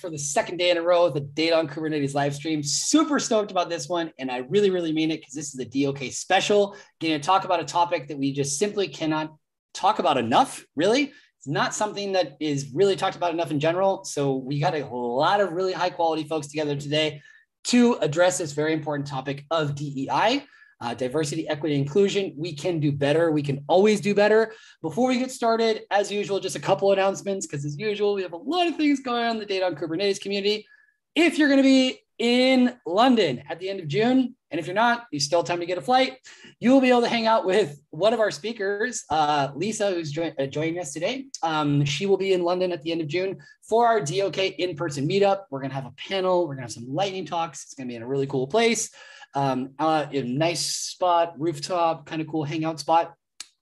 for the second day in a row, the Data on Kubernetes live stream. Super stoked about this one. And I really, really mean it because this is a DOK special, getting to talk about a topic that we just simply cannot talk about enough, really. It's not something that is really talked about enough in general. So we got a lot of really high quality folks together today to address this very important topic of DEI uh, diversity, equity, inclusion. We can do better. We can always do better. Before we get started, as usual, just a couple announcements because as usual, we have a lot of things going on in the Data on Kubernetes community. If you're going to be in London at the end of June, and if you're not, you still have time to get a flight. You will be able to hang out with one of our speakers, uh, Lisa, who's uh, joining us today. Um, she will be in London at the end of June for our DOK in-person meetup. We're going to have a panel. We're going to have some lightning talks. It's going to be in a really cool place um, uh, nice spot, rooftop, kind of cool hangout spot.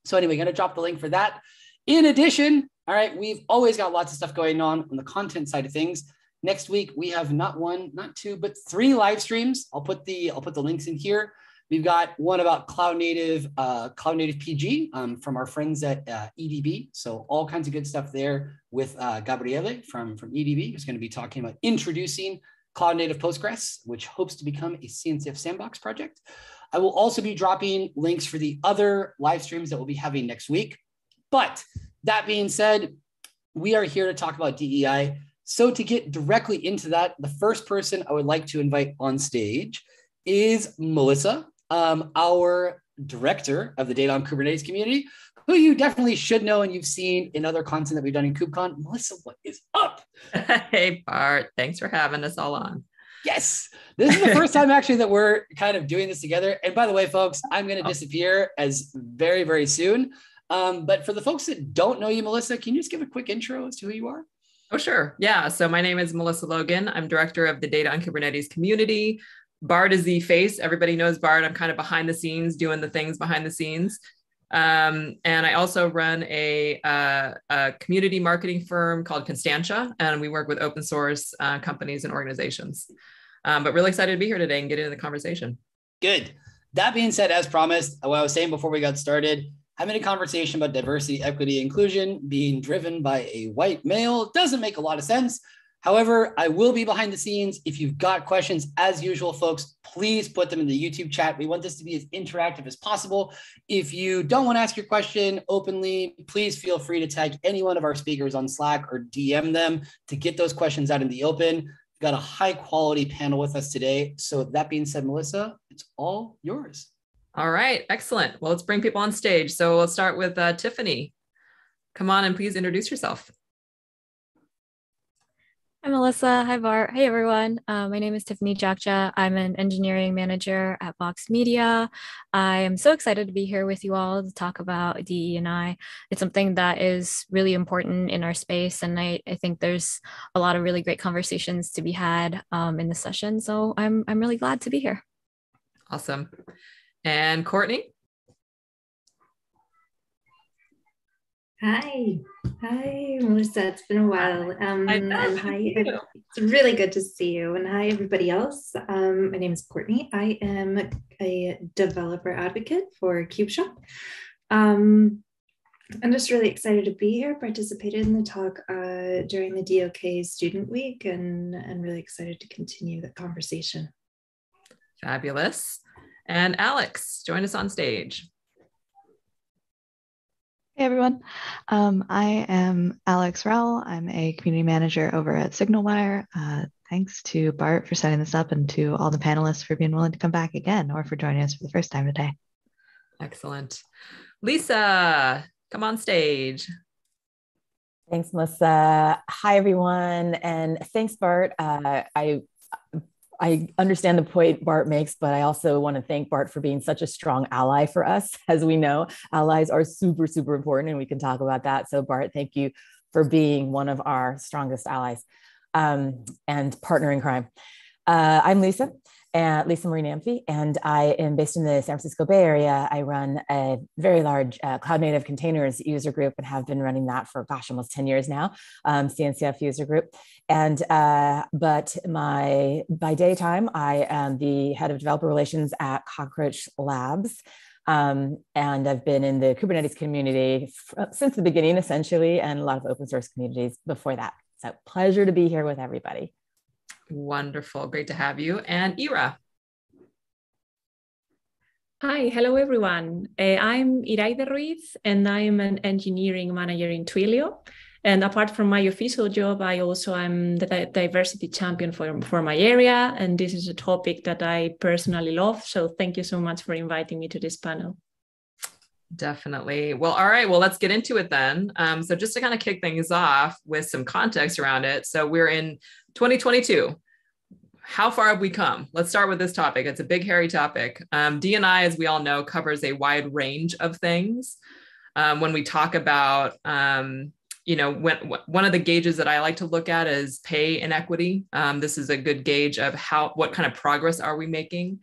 So anyway, to drop the link for that. In addition, all right, we've always got lots of stuff going on on the content side of things. Next week we have not one, not two, but three live streams. I'll put the I'll put the links in here. We've got one about cloud native, uh, cloud native PG um, from our friends at uh, EDB. So all kinds of good stuff there with uh, Gabriele from from EDB, who's going to be talking about introducing Cloud Native Postgres, which hopes to become a CNCF sandbox project. I will also be dropping links for the other live streams that we'll be having next week. But that being said, we are here to talk about DEI. So to get directly into that, the first person I would like to invite on stage is Melissa, um, our director of the Data on Kubernetes community, who you definitely should know and you've seen in other content that we've done in KubeCon. Melissa, what is up? Hey, Bart. Thanks for having us all on. Yes. This is the first time actually that we're kind of doing this together. And by the way, folks, I'm going to oh. disappear as very, very soon. Um, but for the folks that don't know you, Melissa, can you just give a quick intro as to who you are? Oh, sure. Yeah. So my name is Melissa Logan. I'm director of the Data on Kubernetes community. Bart is the face. Everybody knows Bart. I'm kind of behind the scenes doing the things behind the scenes. Um, and I also run a, uh, a, community marketing firm called Constantia, and we work with open source uh, companies and organizations. Um, but really excited to be here today and get into the conversation. Good. That being said, as promised, what I was saying before we got started, having a conversation about diversity, equity, inclusion being driven by a white male doesn't make a lot of sense. However, I will be behind the scenes. If you've got questions, as usual, folks, please put them in the YouTube chat. We want this to be as interactive as possible. If you don't want to ask your question openly, please feel free to tag any one of our speakers on Slack or DM them to get those questions out in the open. We've got a high quality panel with us today. So, that being said, Melissa, it's all yours. All right, excellent. Well, let's bring people on stage. So, we'll start with uh, Tiffany. Come on and please introduce yourself. Hi, Melissa. Hi, Bart. Hey, everyone. Uh, my name is Tiffany Jachja. I'm an engineering manager at Vox Media. I am so excited to be here with you all to talk about DE and I. It's something that is really important in our space, and I, I think there's a lot of really great conversations to be had um, in the session. So I'm I'm really glad to be here. Awesome. And Courtney. Hi. Hi, Melissa. It's been a while. Um, and hi, it's really good to see you. And hi, everybody else. Um, my name is Courtney. I am a developer advocate for Kubeshop. Um, I'm just really excited to be here, participated in the talk uh, during the DOK Student Week, and, and really excited to continue the conversation. Fabulous. And Alex, join us on stage. Hey everyone, um, I am Alex Rowell. I'm a community manager over at SignalWire. Uh, thanks to Bart for setting this up and to all the panelists for being willing to come back again or for joining us for the first time today. Excellent. Lisa, come on stage. Thanks, Melissa. Hi, everyone. And thanks, Bart. Uh, I I understand the point Bart makes, but I also want to thank Bart for being such a strong ally for us. As we know, allies are super, super important, and we can talk about that. So, Bart, thank you for being one of our strongest allies um, and partner in crime. Uh, I'm Lisa and Lisa Marie Namphy, and I am based in the San Francisco Bay Area. I run a very large uh, cloud native containers user group and have been running that for gosh, almost 10 years now, um, CNCF user group. And uh, but my by daytime, I am the head of developer relations at Cockroach Labs. Um, and I've been in the Kubernetes community f- since the beginning, essentially, and a lot of open source communities before that. So pleasure to be here with everybody. Wonderful. Great to have you. And Ira. Hi, hello everyone. Uh, I'm Iraide Ruiz and I'm an engineering manager in Twilio. And apart from my official job, I also am the diversity champion for, for my area. And this is a topic that I personally love. So thank you so much for inviting me to this panel. Definitely. Well, all right. Well, let's get into it then. Um, so, just to kind of kick things off with some context around it. So, we're in 2022 how far have we come? Let's start with this topic. It's a big, hairy topic. Um, DNI, as we all know, covers a wide range of things. Um, when we talk about, um, you know, when, one of the gauges that I like to look at is pay inequity. Um, this is a good gauge of how, what kind of progress are we making?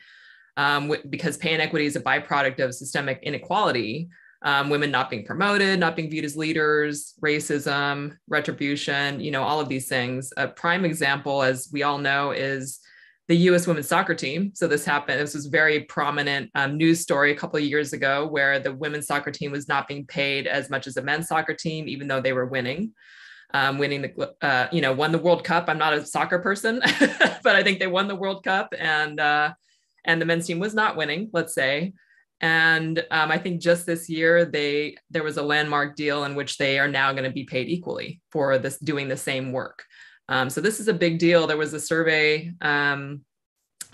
Um, because pay inequity is a byproduct of systemic inequality. Um, women not being promoted, not being viewed as leaders, racism, retribution, you know, all of these things. A prime example, as we all know, is the U.S. women's soccer team. So this happened. This was very prominent um, news story a couple of years ago, where the women's soccer team was not being paid as much as the men's soccer team, even though they were winning. Um, winning the, uh, you know, won the World Cup. I'm not a soccer person, but I think they won the World Cup, and uh, and the men's team was not winning. Let's say, and um, I think just this year they there was a landmark deal in which they are now going to be paid equally for this doing the same work. Um, so this is a big deal. There was a survey um,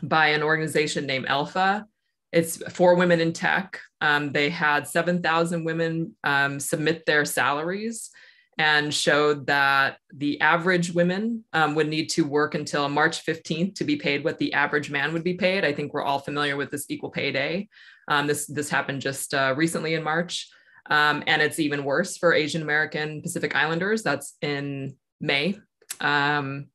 by an organization named Elpha. It's for women in tech. Um, they had 7,000 women um, submit their salaries and showed that the average women um, would need to work until March 15th to be paid what the average man would be paid. I think we're all familiar with this equal pay day. Um, this this happened just uh, recently in March, um, and it's even worse for Asian American Pacific Islanders. That's in May. Um,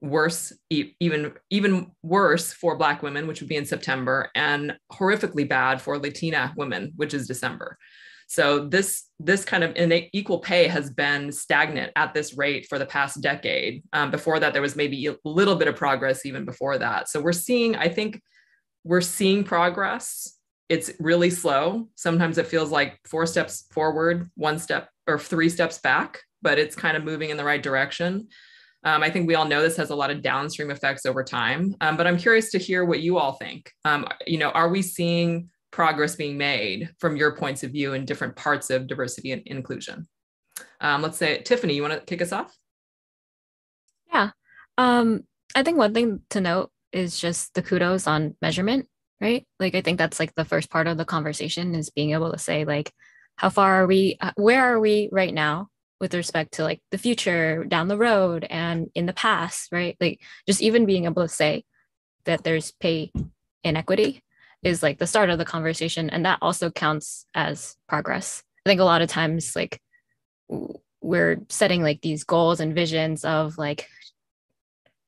worse, e- even even worse for Black women, which would be in September, and horrifically bad for Latina women, which is December. So this this kind of equal pay has been stagnant at this rate for the past decade. Um, before that, there was maybe a little bit of progress even before that. So we're seeing, I think, we're seeing progress it's really slow. Sometimes it feels like four steps forward, one step or three steps back, but it's kind of moving in the right direction. Um, I think we all know this has a lot of downstream effects over time, um, but I'm curious to hear what you all think. Um, you know, are we seeing progress being made from your points of view in different parts of diversity and inclusion? Um, let's say, Tiffany, you want to kick us off? Yeah. Um, I think one thing to note is just the kudos on measurement right? Like i think that's like the first part of the conversation is being able to say like how far are we uh, where are we right now with respect to like the future down the road and in the past right? Like just even being able to say that there's pay inequity is like the start of the conversation and that also counts as progress. I think a lot of times like we're setting like these goals and visions of like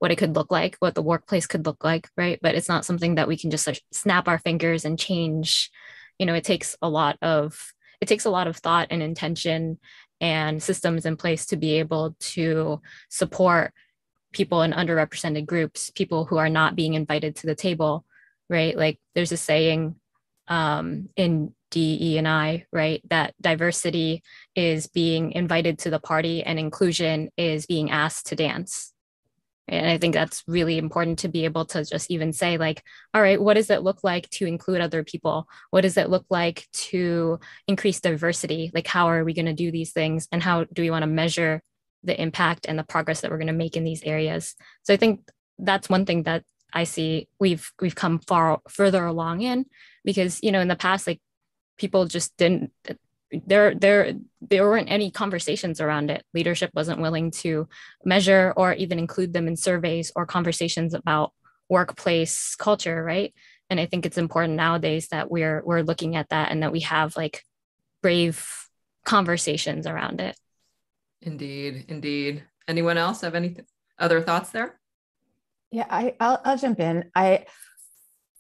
what it could look like, what the workplace could look like, right? But it's not something that we can just like, snap our fingers and change. You know, it takes a lot of it takes a lot of thought and intention and systems in place to be able to support people in underrepresented groups, people who are not being invited to the table, right? Like there's a saying um, in DE and I, right, that diversity is being invited to the party and inclusion is being asked to dance, and I think that's really important to be able to just even say, like, all right, what does it look like to include other people? What does it look like to increase diversity? Like, how are we going to do these things? And how do we want to measure the impact and the progress that we're going to make in these areas? So I think that's one thing that I see we've we've come far further along in because you know in the past like people just didn't there there there weren't any conversations around it. Leadership wasn't willing to measure or even include them in surveys or conversations about workplace culture right? And i think it's important nowadays that we're we're looking at that and that we have like brave conversations around it. Indeed indeed. Anyone else have any th- other thoughts there? Yeah i I'll, I'll jump in. I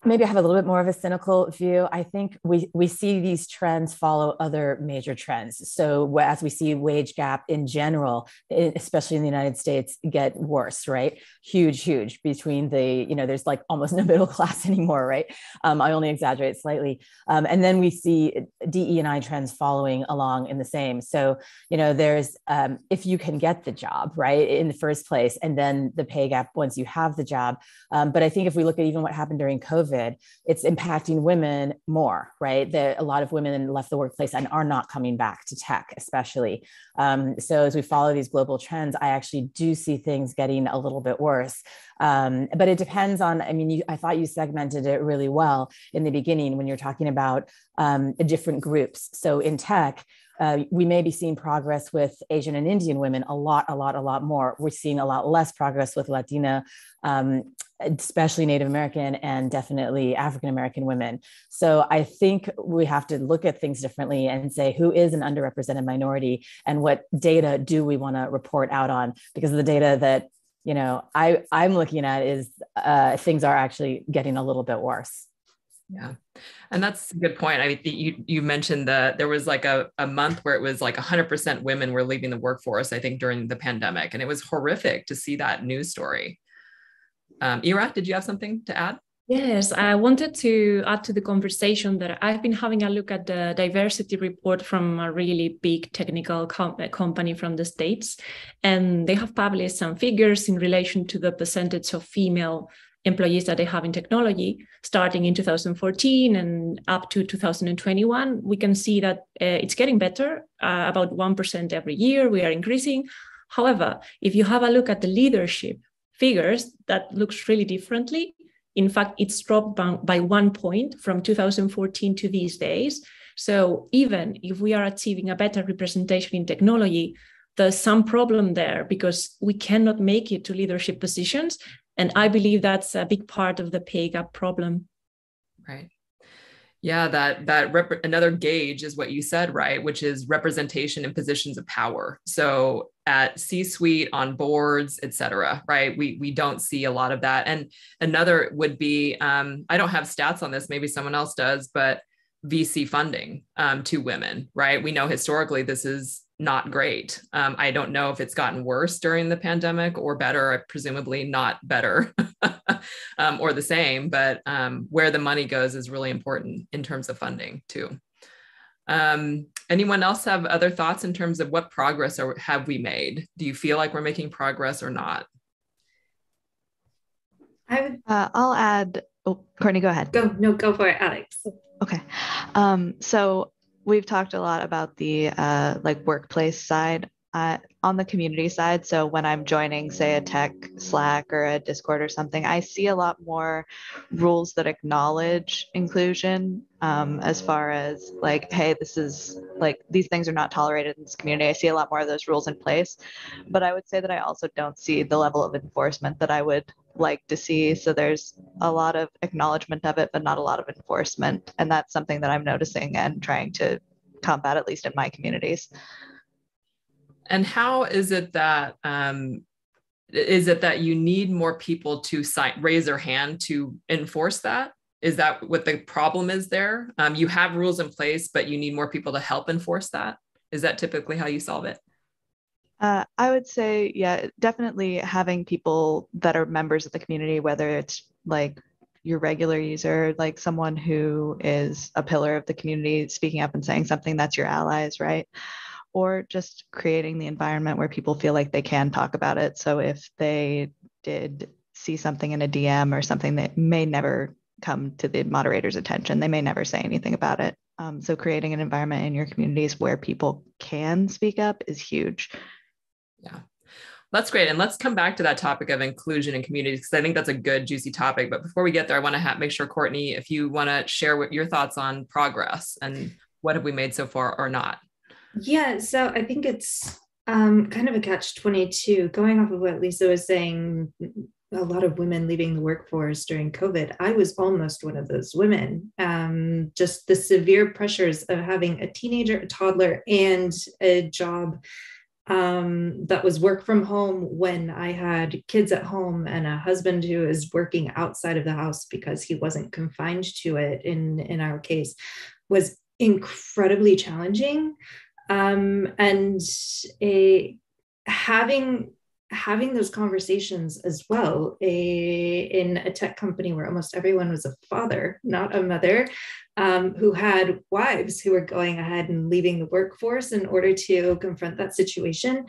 maybe I have a little bit more of a cynical view. I think we we see these trends follow other major trends. So as we see wage gap in general, especially in the United States, get worse, right? Huge, huge between the you know there's like almost no middle class anymore, right? Um, I only exaggerate slightly, um, and then we see DE and I trends following along in the same. So you know there's um, if you can get the job right in the first place, and then the pay gap once you have the job. Um, but I think if we look at even what happened during COVID COVID, it's impacting women more, right? That a lot of women left the workplace and are not coming back to tech, especially. Um, so as we follow these global trends, I actually do see things getting a little bit worse. Um, but it depends on, I mean, you, I thought you segmented it really well in the beginning when you're talking about um, different groups. So in tech, uh, we may be seeing progress with Asian and Indian women a lot, a lot, a lot more. We're seeing a lot less progress with Latina, um, especially Native American and definitely African American women. So I think we have to look at things differently and say who is an underrepresented minority and what data do we want to report out on? Because the data that you know I I'm looking at is uh, things are actually getting a little bit worse. Yeah. And that's a good point. I mean, you, you mentioned that there was like a, a month where it was like 100% women were leaving the workforce, I think, during the pandemic. And it was horrific to see that news story. Um, Ira, did you have something to add? Yes, I wanted to add to the conversation that I've been having a look at the diversity report from a really big technical com- company from the States. And they have published some figures in relation to the percentage of female employees that they have in technology starting in 2014 and up to 2021 we can see that uh, it's getting better uh, about 1% every year we are increasing however if you have a look at the leadership figures that looks really differently in fact it's dropped by, by one point from 2014 to these days so even if we are achieving a better representation in technology there's some problem there because we cannot make it to leadership positions and I believe that's a big part of the pay gap problem. Right. Yeah, that that rep- another gauge is what you said, right? Which is representation in positions of power. So at C-suite, on boards, et cetera, right? We we don't see a lot of that. And another would be, um, I don't have stats on this, maybe someone else does, but VC funding um, to women, right? We know historically this is not great. Um, I don't know if it's gotten worse during the pandemic or better, presumably not better um, or the same, but um, where the money goes is really important in terms of funding too. Um, anyone else have other thoughts in terms of what progress or have we made? Do you feel like we're making progress or not? I would. Uh, I'll add. Oh, Courtney, go ahead. Go no, go for it, Alex. Okay. Um, so we've talked a lot about the uh, like workplace side uh, on the community side. So when I'm joining, say, a tech Slack or a Discord or something, I see a lot more rules that acknowledge inclusion um, as far as like, hey, this is like these things are not tolerated in this community. I see a lot more of those rules in place. But I would say that I also don't see the level of enforcement that I would like to see. So there's a lot of acknowledgement of it, but not a lot of enforcement. And that's something that I'm noticing and trying to combat, at least in my communities. And how is it that um, is it that you need more people to sign, raise their hand to enforce that? Is that what the problem is there? Um, you have rules in place, but you need more people to help enforce that. Is that typically how you solve it? Uh, I would say, yeah, definitely having people that are members of the community, whether it's like your regular user, like someone who is a pillar of the community, speaking up and saying something that's your allies, right? Or just creating the environment where people feel like they can talk about it. So if they did see something in a DM or something that may never come to the moderator's attention, they may never say anything about it. Um, so creating an environment in your communities where people can speak up is huge. Yeah. That's great. And let's come back to that topic of inclusion and community because I think that's a good, juicy topic. But before we get there, I want to ha- make sure, Courtney, if you want to share what your thoughts on progress and what have we made so far or not? Yeah. So I think it's um, kind of a catch 22. Going off of what Lisa was saying, a lot of women leaving the workforce during COVID. I was almost one of those women. Um, just the severe pressures of having a teenager, a toddler, and a job um, that was work from home when I had kids at home and a husband who is working outside of the house because he wasn't confined to it in in our case was incredibly challenging. Um, and a, having having those conversations as well a, in a tech company where almost everyone was a father not a mother um, who had wives who were going ahead and leaving the workforce in order to confront that situation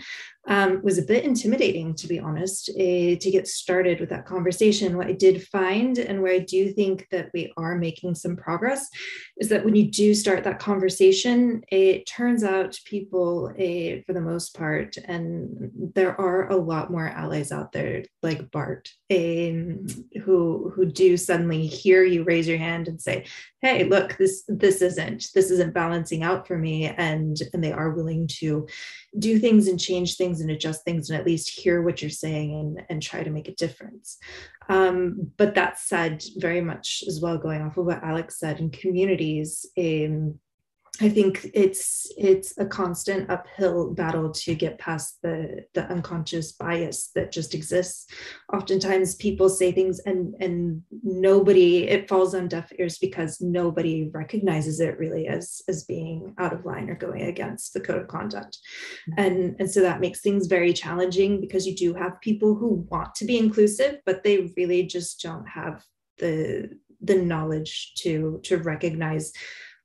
um, was a bit intimidating, to be honest, uh, to get started with that conversation. What I did find, and where I do think that we are making some progress, is that when you do start that conversation, it turns out people, uh, for the most part, and there are a lot more allies out there like Bart, um, who who do suddenly hear you raise your hand and say, "Hey, look, this this isn't this isn't balancing out for me," and and they are willing to do things and change things and adjust things and at least hear what you're saying and, and try to make a difference. Um, but that said, very much as well, going off of what Alex said, in communities, um, I think it's it's a constant uphill battle to get past the the unconscious bias that just exists. Oftentimes people say things and and nobody it falls on deaf ears because nobody recognizes it really as as being out of line or going against the code of conduct. Mm-hmm. And and so that makes things very challenging because you do have people who want to be inclusive but they really just don't have the the knowledge to to recognize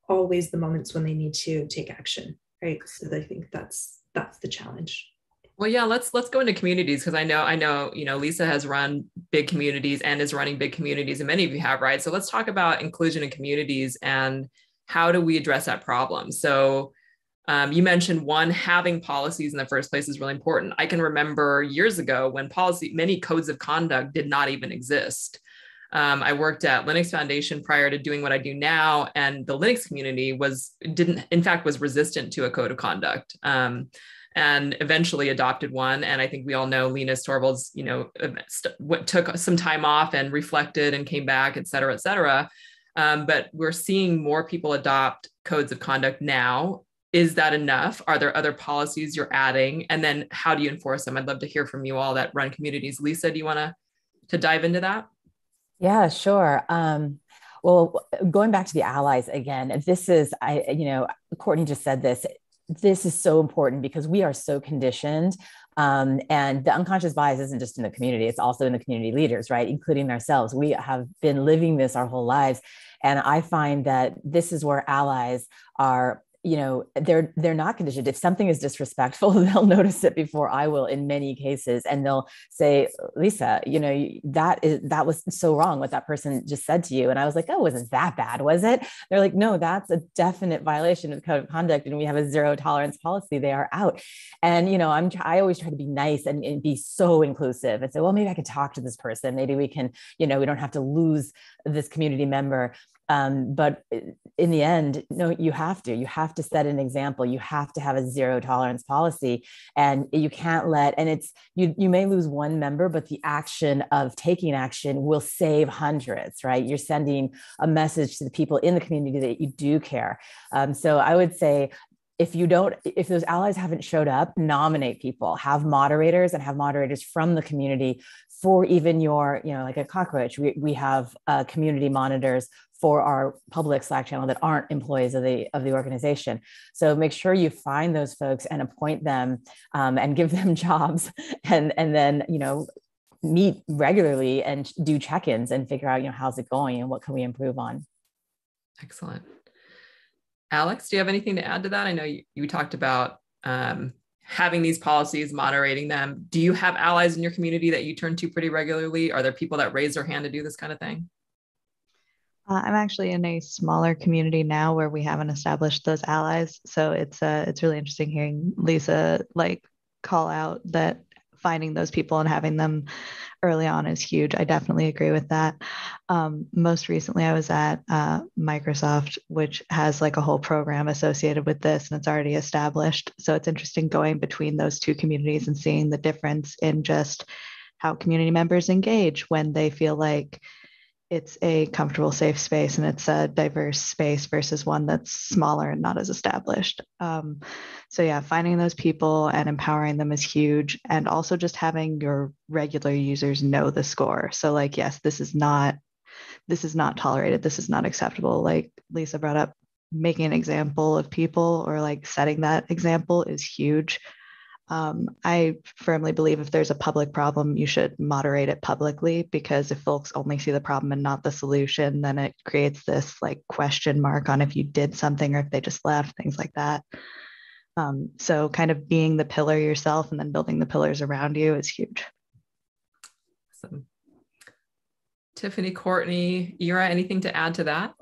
always the moments when they need to take action right? So i think that's that's the challenge. Well yeah let's let's go into communities because i know i know you know lisa has run big communities and is running big communities and many of you have right? So let's talk about inclusion in communities and how do we address that problem? So um, you mentioned one having policies in the first place is really important. I can remember years ago when policy many codes of conduct did not even exist um, I worked at Linux Foundation prior to doing what I do now, and the Linux community was didn't, in fact, was resistant to a code of conduct. Um, and eventually adopted one. And I think we all know Linus Torvalds, you know, st- took some time off and reflected and came back, et cetera, et cetera. Um, but we're seeing more people adopt codes of conduct now. Is that enough? Are there other policies you're adding? And then how do you enforce them? I'd love to hear from you all that run communities. Lisa, do you want to to dive into that? Yeah, sure. Um, well, going back to the allies again, this is, I, you know, Courtney just said this. This is so important because we are so conditioned. Um, and the unconscious bias isn't just in the community, it's also in the community leaders, right? Including ourselves. We have been living this our whole lives. And I find that this is where allies are you know they're they're not conditioned. If something is disrespectful they'll notice it before i will in many cases and they'll say lisa you know that is that was so wrong what that person just said to you. And i was like oh wasn't that bad was it? They're like no that's a definite violation of code of conduct and we have a zero tolerance policy. They are out. And you know i'm i always try to be nice and, and be so inclusive and say well maybe i could talk to this person. Maybe we can you know we don't have to lose this community member um, but in the end no you have to you have to set an example you have to have a zero tolerance policy and you can't let and it's you you may lose one member but the action of taking action will save hundreds right? You're sending a message to the people in the community that you do care. Um, so i would say if you don't if those allies haven't showed up nominate people have moderators and have moderators from the community for even your you know like a cockroach we, we have uh, community monitors for our public slack channel that aren't employees of the of the organization. So make sure you find those folks and appoint them um, and give them jobs and and then you know meet regularly and do check-ins and figure out you know how's it going and what can we improve on. Excellent. Alex do you have anything to add to that? I know you, you talked about um, having these policies moderating them. Do you have allies in your community that you turn to pretty regularly? Are there people that raise their hand to do this kind of thing? Uh, I'm actually in a smaller community now where we haven't established those allies. So it's uh, it's really interesting hearing Lisa like call out that finding those people and having them early on is huge. I definitely agree with that. Um, most recently, I was at uh, Microsoft, which has like a whole program associated with this and it's already established. So it's interesting going between those two communities and seeing the difference in just how community members engage when they feel like it's a comfortable, safe space and it's a diverse space versus one that's smaller and not as established. Um, so, yeah, finding those people and empowering them is huge. And also just having your regular users know the score. So, like, yes, this is not. This is not tolerated. This is not acceptable. Like Lisa brought up, making an example of people or like setting that example is huge. Um, I firmly believe if there's a public problem, you should moderate it publicly because if folks only see the problem and not the solution, then it creates this like question mark on if you did something or if they just left, things like that. Um, so, kind of being the pillar yourself and then building the pillars around you is huge. Awesome. Tiffany, Courtney, Ira, anything to add to that?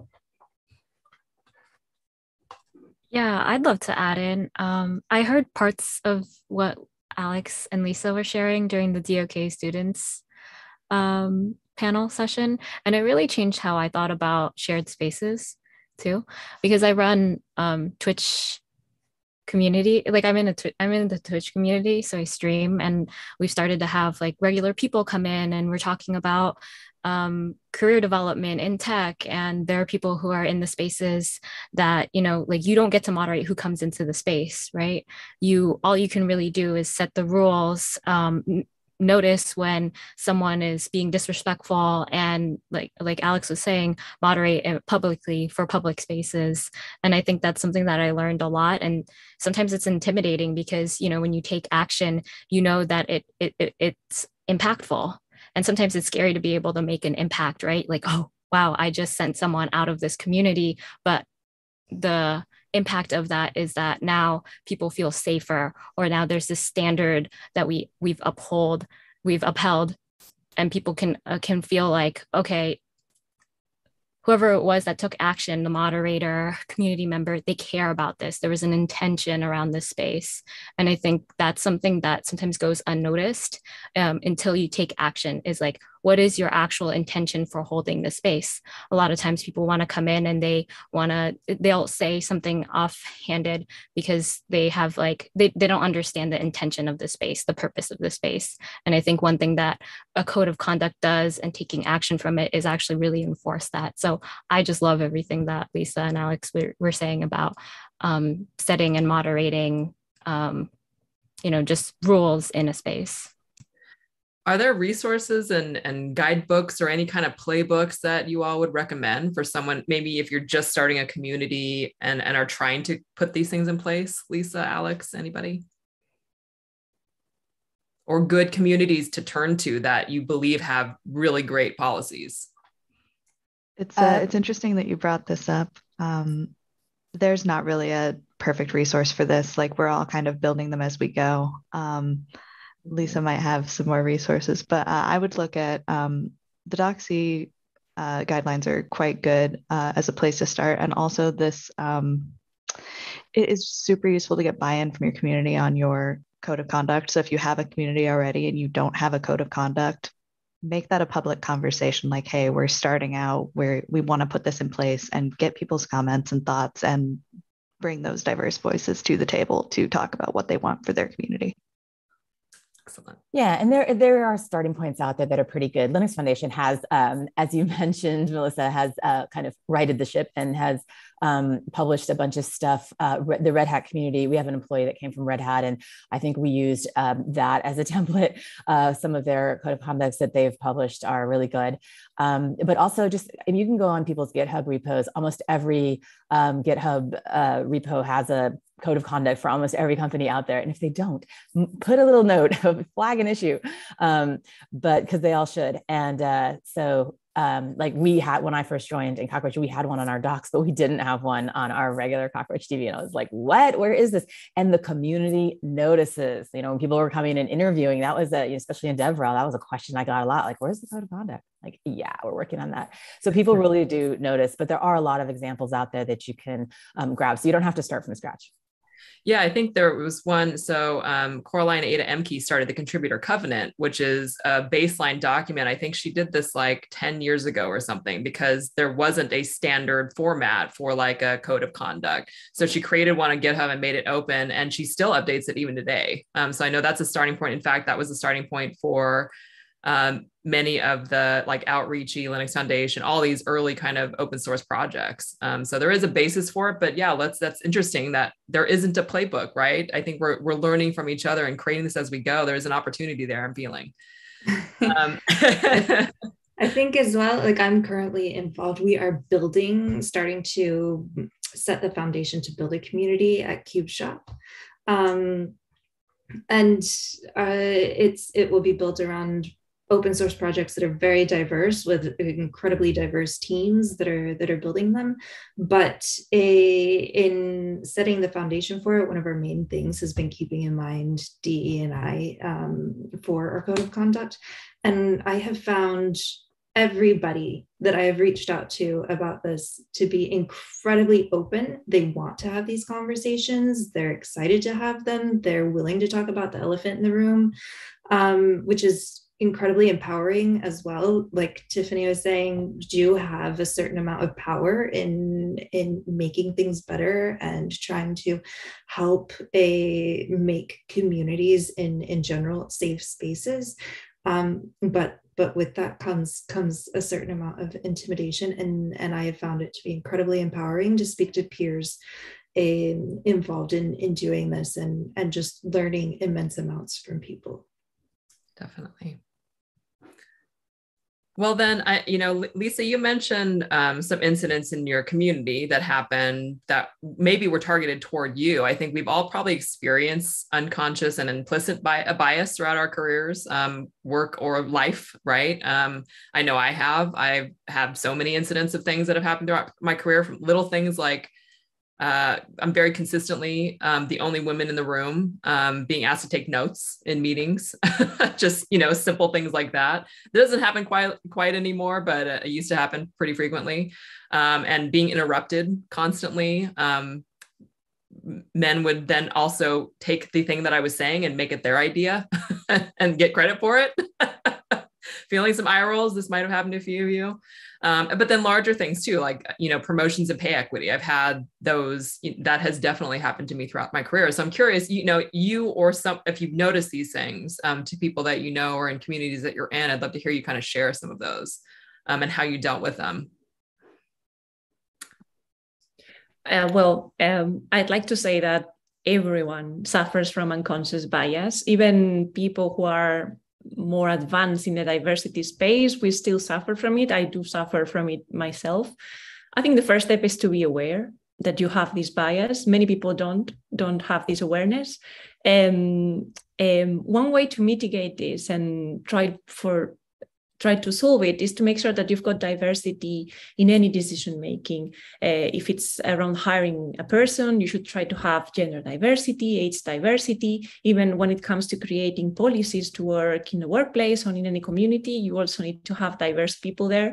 Yeah, I'd love to add in. Um, I heard parts of what Alex and Lisa were sharing during the DOK students um, panel session, and it really changed how I thought about shared spaces too, because I run um, Twitch community like i'm in a i'm in the twitch community so i stream and we've started to have like regular people come in and we're talking about um, career development in tech and there are people who are in the spaces that you know like you don't get to moderate who comes into the space right? You all you can really do is set the rules um, notice when someone is being disrespectful and like like alex was saying moderate it publicly for public spaces. And i think that's something that i learned a lot. And sometimes it's intimidating because you know when you take action you know that it, it, it it's impactful and sometimes it's scary to be able to make an impact right? Like oh wow i just sent someone out of this community. But the impact of that is that now people feel safer or now there's this standard that we we've uphold we've upheld and people can uh, can feel like okay whoever it was that took action, the moderator, community member, they care about this. There was an intention around this space. And I think that's something that sometimes goes unnoticed um, until you take action is like, what is your actual intention for holding the space? A lot of times people want to come in and they want to, they'll say something offhanded because they have like, they, they don't understand the intention of the space, the purpose of the space. And I think one thing that a code of conduct does and taking action from it is actually really enforce that. So I just love everything that Lisa and Alex were, were saying about um, setting and moderating, um, you know, just rules in a space are there resources and, and guidebooks or any kind of playbooks that you all would recommend for someone maybe if you're just starting a community and, and are trying to put these things in place? Lisa alex anybody? Or good communities to turn to that you believe have really great policies? It's uh, uh, it's interesting that you brought this up. Um, there's not really a perfect resource for this. Like we're all kind of building them as we go. Um, Lisa might have some more resources, but uh, I would look at um, the Doxy uh, guidelines are quite good uh, as a place to start. And also, this um, it is super useful to get buy in from your community on your code of conduct. So, if you have a community already and you don't have a code of conduct, make that a public conversation like, hey, we're starting out where we want to put this in place and get people's comments and thoughts and bring those diverse voices to the table to talk about what they want for their community. Excellent. Yeah, and there there are starting points out there that are pretty good. Linux Foundation has, um, as you mentioned, Melissa has uh, kind of righted the ship and has um, published a bunch of stuff. Uh, the Red Hat community, we have an employee that came from Red Hat, and I think we used um, that as a template. Uh, some of their code of conducts that they've published are really good. Um, but also, just if you can go on people's GitHub repos, almost every um, GitHub uh, repo has a code of conduct for almost every company out there. And if they don't, put a little note of flag an issue, um, but because they all should. And uh, so um, like we had when I first joined in Cockroach, we had one on our docs, but we didn't have one on our regular Cockroach TV. And I was like, what? Where is this? And the community notices, you know, when people were coming and interviewing, that was a, especially in DevRel, that was a question I got a lot. Like, where's the code of conduct? Like, yeah, we're working on that. So people really do notice, but there are a lot of examples out there that you can um, grab. So you don't have to start from scratch. Yeah, I think there was one. So um, Coraline Ada Ehmke started the Contributor Covenant, which is a baseline document. I think she did this like 10 years ago or something because there wasn't a standard format for like a code of conduct. So she created one on GitHub and made it open, and she still updates it even today. Um, so I know that's a starting point. In fact, that was the starting point for um, many of the like outreachy linux foundation all these early kind of open source projects. Um, so there is a basis for it but yeah let's that's interesting that there isn't a playbook right? I think we're, we're learning from each other and creating this as we go. There's an opportunity there i'm feeling. Um, I think as well, like I'm currently involved, we are building, starting to set the foundation to build a community at Kubeshop. Um, and uh, it's it will be built around open source projects that are very diverse with incredibly diverse teams that are that are building them but a, in setting the foundation for it one of our main things has been keeping in mind de and i um, for our code of conduct and i have found everybody that I have reached out to about this to be incredibly open. They want to have these conversations. They're excited to have them. They're willing to talk about the elephant in the room, um, which is incredibly empowering as well. Like Tiffany was saying, do have a certain amount of power in in making things better and trying to help a make communities in in general safe spaces. Um, but but with that comes comes a certain amount of intimidation and and i have found it to be incredibly empowering to speak to peers in, involved in in doing this and and just learning immense amounts from people definitely well, then, I, you know, Lisa, you mentioned um, some incidents in your community that happened that maybe were targeted toward you. I think we've all probably experienced unconscious and implicit bi- a bias throughout our careers, um, work or life, right? Um, I know I have. I've had so many incidents of things that have happened throughout my career, from little things like uh, I'm very consistently um, the only woman in the room um, being asked to take notes in meetings. Just you know, simple things like that. It doesn't happen quite quite anymore, but it used to happen pretty frequently. Um, and being interrupted constantly. Um, men would then also take the thing that I was saying and make it their idea and get credit for it. Feeling some eye rolls. This might have happened to a few of you. Um, but then larger things too, like you know promotions and pay equity. I've had those. That has definitely happened to me throughout my career. So I'm curious, you know, you or some if you've noticed these things um, to people that you know or in communities that you're in. I'd love to hear you kind of share some of those um, and how you dealt with them. Uh, well, um, I'd like to say that everyone suffers from unconscious bias, even people who are more advanced in the diversity space, we still suffer from it. I do suffer from it myself. I think the first step is to be aware that you have this bias. Many people don't don't have this awareness. Um, um, one way to mitigate this and try for try to solve it is to make sure that you've got diversity in any decision making. Uh, if it's around hiring a person, you should try to have gender diversity, age diversity. Even when it comes to creating policies to work in the workplace or in any community, you also need to have diverse people there.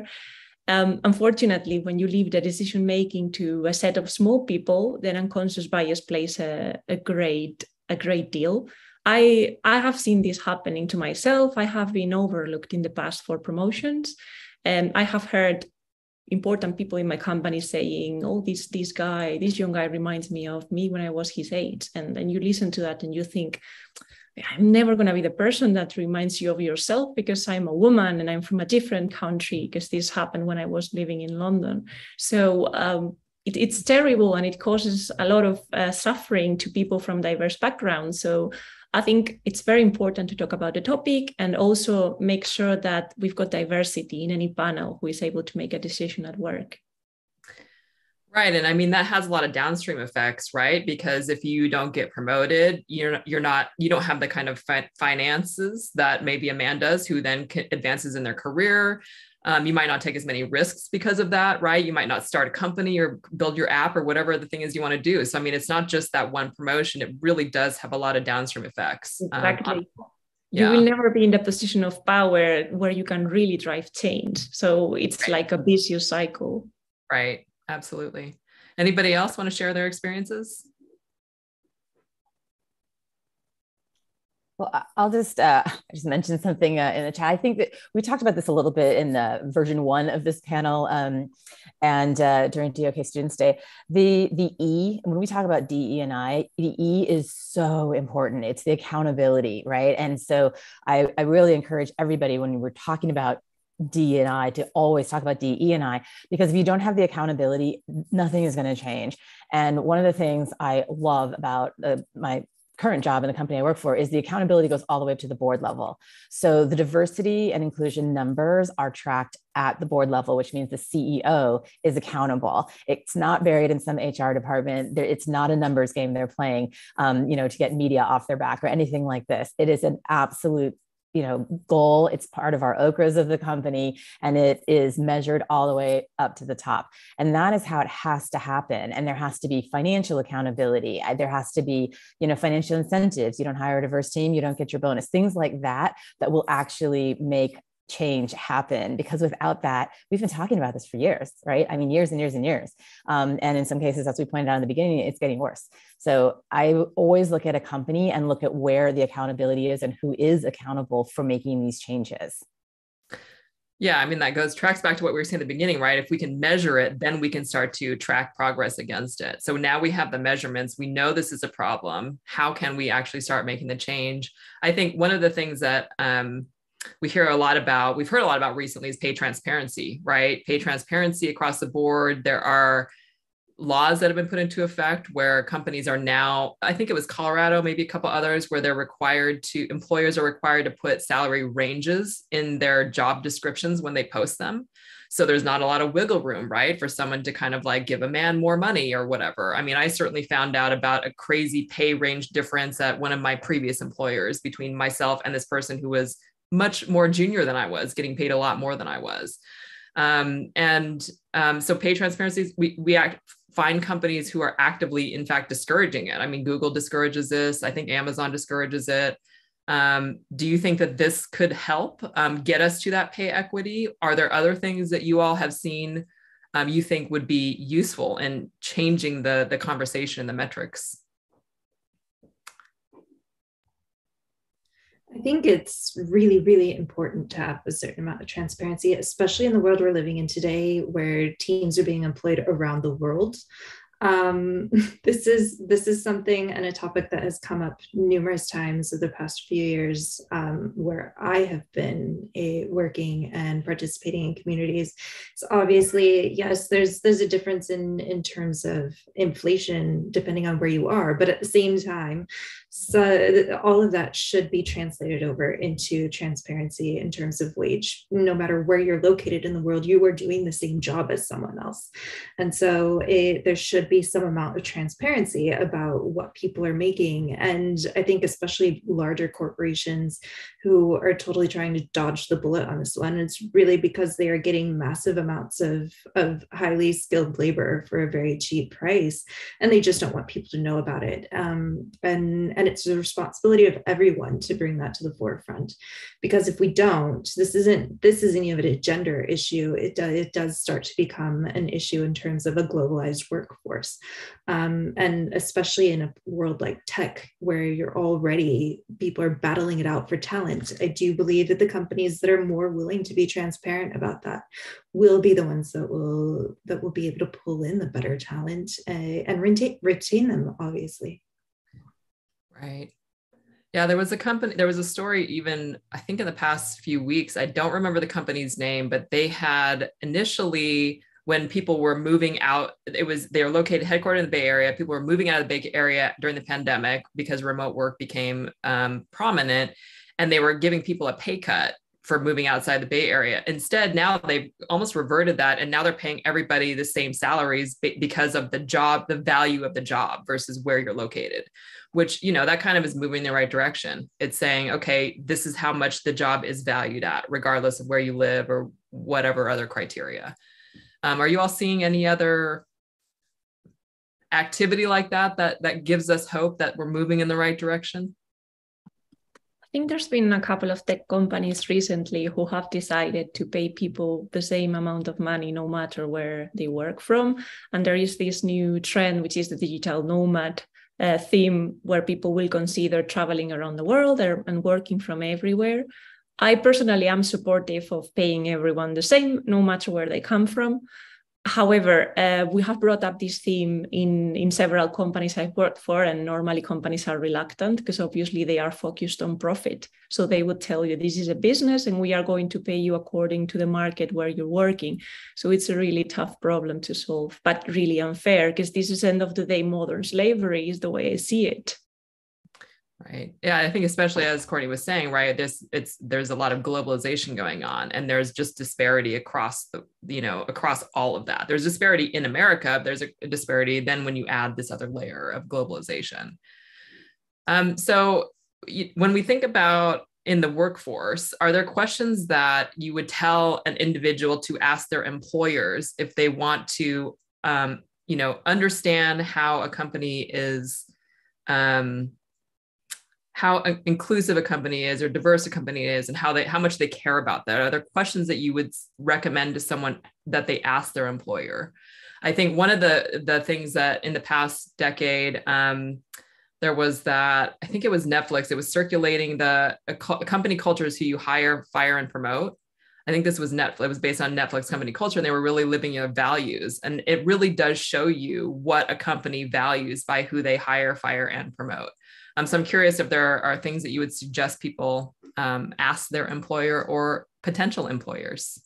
Um, unfortunately, when you leave the decision making to a set of small people, then unconscious bias plays a, a great a great deal. I I have seen this happening to myself. I have been overlooked in the past for promotions, and I have heard important people in my company saying, "Oh, this this guy, this young guy reminds me of me when I was his age." And then you listen to that and you think, I'm never going to be the person that reminds you of yourself because I'm a woman and I'm from a different country because this happened when I was living in London. So um, it, it's terrible and it causes a lot of uh, suffering to people from diverse backgrounds. So I think it's very important to talk about the topic and also make sure that we've got diversity in any panel who is able to make a decision at work. Right. And I mean, that has a lot of downstream effects, right? Because if you don't get promoted, you're, you're not, you don't have the kind of fi- finances that maybe a man does who then advances in their career. Um, you might not take as many risks because of that, right? You might not start a company or build your app or whatever the thing is you want to do. So, I mean, it's not just that one promotion, it really does have a lot of downstream effects. Um, exactly. Um, yeah. You will never be in the position of power where you can really drive change. So, it's right. like a vicious cycle. Right. Absolutely. Anybody else want to share their experiences? Well, I'll just uh, just mention something uh, in the chat. I think that we talked about this a little bit in the version one of this panel, um, and uh, during DOK Students Day. The the E when we talk about DE and I, the E is so important. It's the accountability, right? And so I, I really encourage everybody when we're talking about D and I to always talk about D, E, and I, because if you don't have the accountability, nothing is going to change. And one of the things I love about uh, my current job in the company I work for is the accountability goes all the way up to the board level. So the diversity and inclusion numbers are tracked at the board level, which means the CEO is accountable. It's not buried in some HR department. It's not a numbers game they're playing, um, you know, to get media off their back or anything like this. It is an absolute you know goal. It's part of our OKRs of the company and it is measured all the way up to the top. And that is how it has to happen. And there has to be financial accountability. There has to be you know financial incentives. You don't hire a diverse team you don't get your bonus. Things like that that will actually make change happen because without that we've been talking about this for years right i mean years and years and years um, and in some cases as we pointed out in the beginning it's getting worse so i always look at a company and look at where the accountability is and who is accountable for making these changes yeah, I mean, that goes tracks back to what we were saying at the beginning, right? If we can measure it, then we can start to track progress against it. So now we have the measurements. We know this is a problem. How can we actually start making the change? I think one of the things that um, we hear a lot about, we've heard a lot about recently is pay transparency, right? Pay transparency across the board. There are laws that have been put into effect where companies are now, I think it was Colorado, maybe a couple others, where they're required to, employers are required to put salary ranges in their job descriptions when they post them. So there's not a lot of wiggle room, right, for someone to kind of like give a man more money or whatever. I mean, I certainly found out about a crazy pay range difference at one of my previous employers between myself and this person who was much more junior than I was, getting paid a lot more than I was. Um, and um, so pay transparency, we, we act, find companies who are actively, in fact, discouraging it. I mean, Google discourages this. I think Amazon discourages it. Um, do you think that this could help um, get us to that pay equity? Are there other things that you all have seen um, you think would be useful in changing the, the conversation and the metrics? I think it's really, really important to have a certain amount of transparency, especially in the world we're living in today, where teams are being employed around the world. Um, this is this is something and a topic that has come up numerous times over the past few years, um, where I have been a, working and participating in communities. So obviously, yes, there's there's a difference in in terms of inflation depending on where you are, but at the same time, so all of that should be translated over into transparency in terms of wage. No matter where you're located in the world, you are doing the same job as someone else. And so it, there should be some amount of transparency about what people are making. And I think especially larger corporations who are totally trying to dodge the bullet on this one, it's really because they are getting massive amounts of, of highly skilled labor for a very cheap price. And they just don't want people to know about it. Um, and and it's the responsibility of everyone to bring that to the forefront because if we don't this isn't this isn't even a gender issue it does it does start to become an issue in terms of a globalized workforce um, and especially in a world like tech where you're already people are battling it out for talent i do believe that the companies that are more willing to be transparent about that will be the ones that will that will be able to pull in the better talent uh, and retain, retain them obviously. Right. Yeah, there was a company, there was a story even, I think in the past few weeks, I don't remember the company's name, but they had initially, when people were moving out, it was, they were located headquartered in the Bay Area. People were moving out of the Bay Area during the pandemic because remote work became um, prominent and they were giving people a pay cut for moving outside the Bay Area. Instead, now they've almost reverted that and now they're paying everybody the same salaries because of the job, the value of the job versus where you're located, which, you know, that kind of is moving in the right direction. It's saying, okay, this is how much the job is valued at, regardless of where you live or whatever other criteria. Um, are you all seeing any other activity like that, that that gives us hope that we're moving in the right direction? I think there's been a couple of tech companies recently who have decided to pay people the same amount of money no matter where they work from. And there is this new trend, which is the digital nomad uh, theme where people will consider traveling around the world and working from everywhere. I personally am supportive of paying everyone the same, no matter where they come from. However, uh, we have brought up this theme in, in several companies I've worked for, and normally companies are reluctant because obviously they are focused on profit. So they would tell you this is a business and we are going to pay you according to the market where you're working. So it's a really tough problem to solve, but really unfair because this is end of the day modern slavery is the way I see it. Right. Yeah, I think especially as Courtney was saying, right, there's it's there's a lot of globalization going on and there's just disparity across the, you know, across all of that. There's disparity in America, there's a, a disparity then when you add this other layer of globalization. Um, so when we think about in the workforce, are there questions that you would tell an individual to ask their employers if they want to, um, you know, understand how a company is um, how inclusive a company is or diverse a company is and how they how much they care about that are there questions that you would recommend to someone that they ask their employer i think one of the the things that in the past decade um, there was that i think it was netflix it was circulating the company cultures who you hire fire and promote I think this was Netflix. It was based on Netflix company culture, and they were really living your values. And it really does show you what a company values by who they hire, fire, and promote. Um, so I'm curious if there are things that you would suggest people um, ask their employer or potential employers.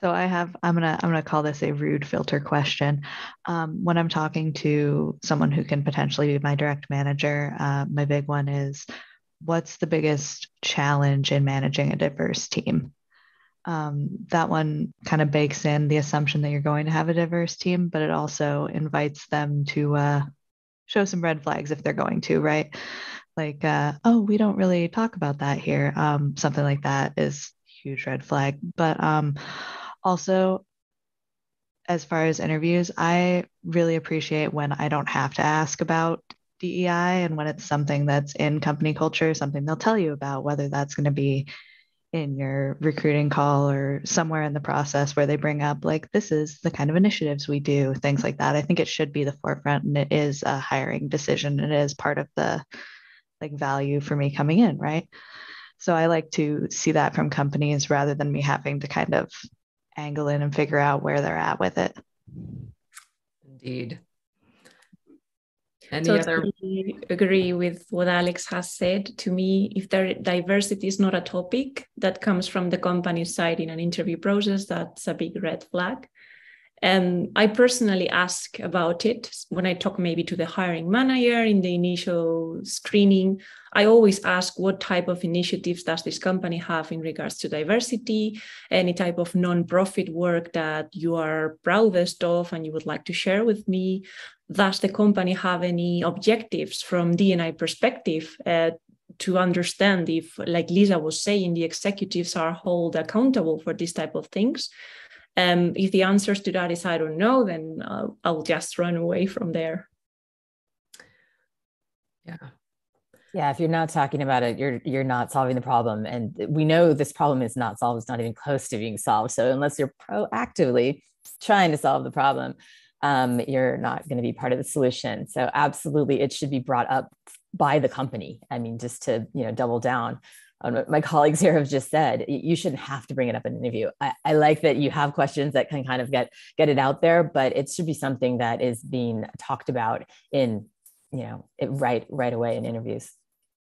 So I have I'm gonna I'm gonna call this a rude filter question. Um, when I'm talking to someone who can potentially be my direct manager, uh, my big one is, what's the biggest challenge in managing a diverse team? Um, that one kind of bakes in the assumption that you're going to have a diverse team, but it also invites them to uh, show some red flags if they're going to, right? Like, uh, oh, we don't really talk about that here. Um, something like that is huge red flag. But um, also, as far as interviews, I really appreciate when I don't have to ask about DEI and when it's something that's in company culture, something they'll tell you about, whether that's going to be in your recruiting call or somewhere in the process where they bring up like this is the kind of initiatives we do things like that. I think it should be the forefront and it is a hiring decision and it is part of the like value for me coming in right? So i like to see that from companies rather than me having to kind of angle in and figure out where they're at with it. Indeed any totally other? agree with what Alex has said. To me, if there, diversity is not a topic that comes from the company side in an interview process, that's a big red flag. And I personally ask about it when I talk maybe to the hiring manager in the initial screening. I always ask what type of initiatives does this company have in regards to diversity, any type of non-profit work that you are proudest of and you would like to share with me. Does the company have any objectives from D&I perspective uh, to understand if, like Lisa was saying, the executives are held accountable for these type of things? Um, if the answers to that is I don't know, then I'll, I'll just run away from there. Yeah. Yeah, if you're not talking about it, you're you're not solving the problem, and we know this problem is not solved. It's not even close to being solved. So unless you're proactively trying to solve the problem, um, you're not going to be part of the solution. So absolutely, it should be brought up by the company. I mean, just to you know double down my colleagues here have just said you shouldn't have to bring it up in an interview. I, I, like that you have questions that can kind of get get it out there but it should be something that is being talked about in you know it right right away in interviews.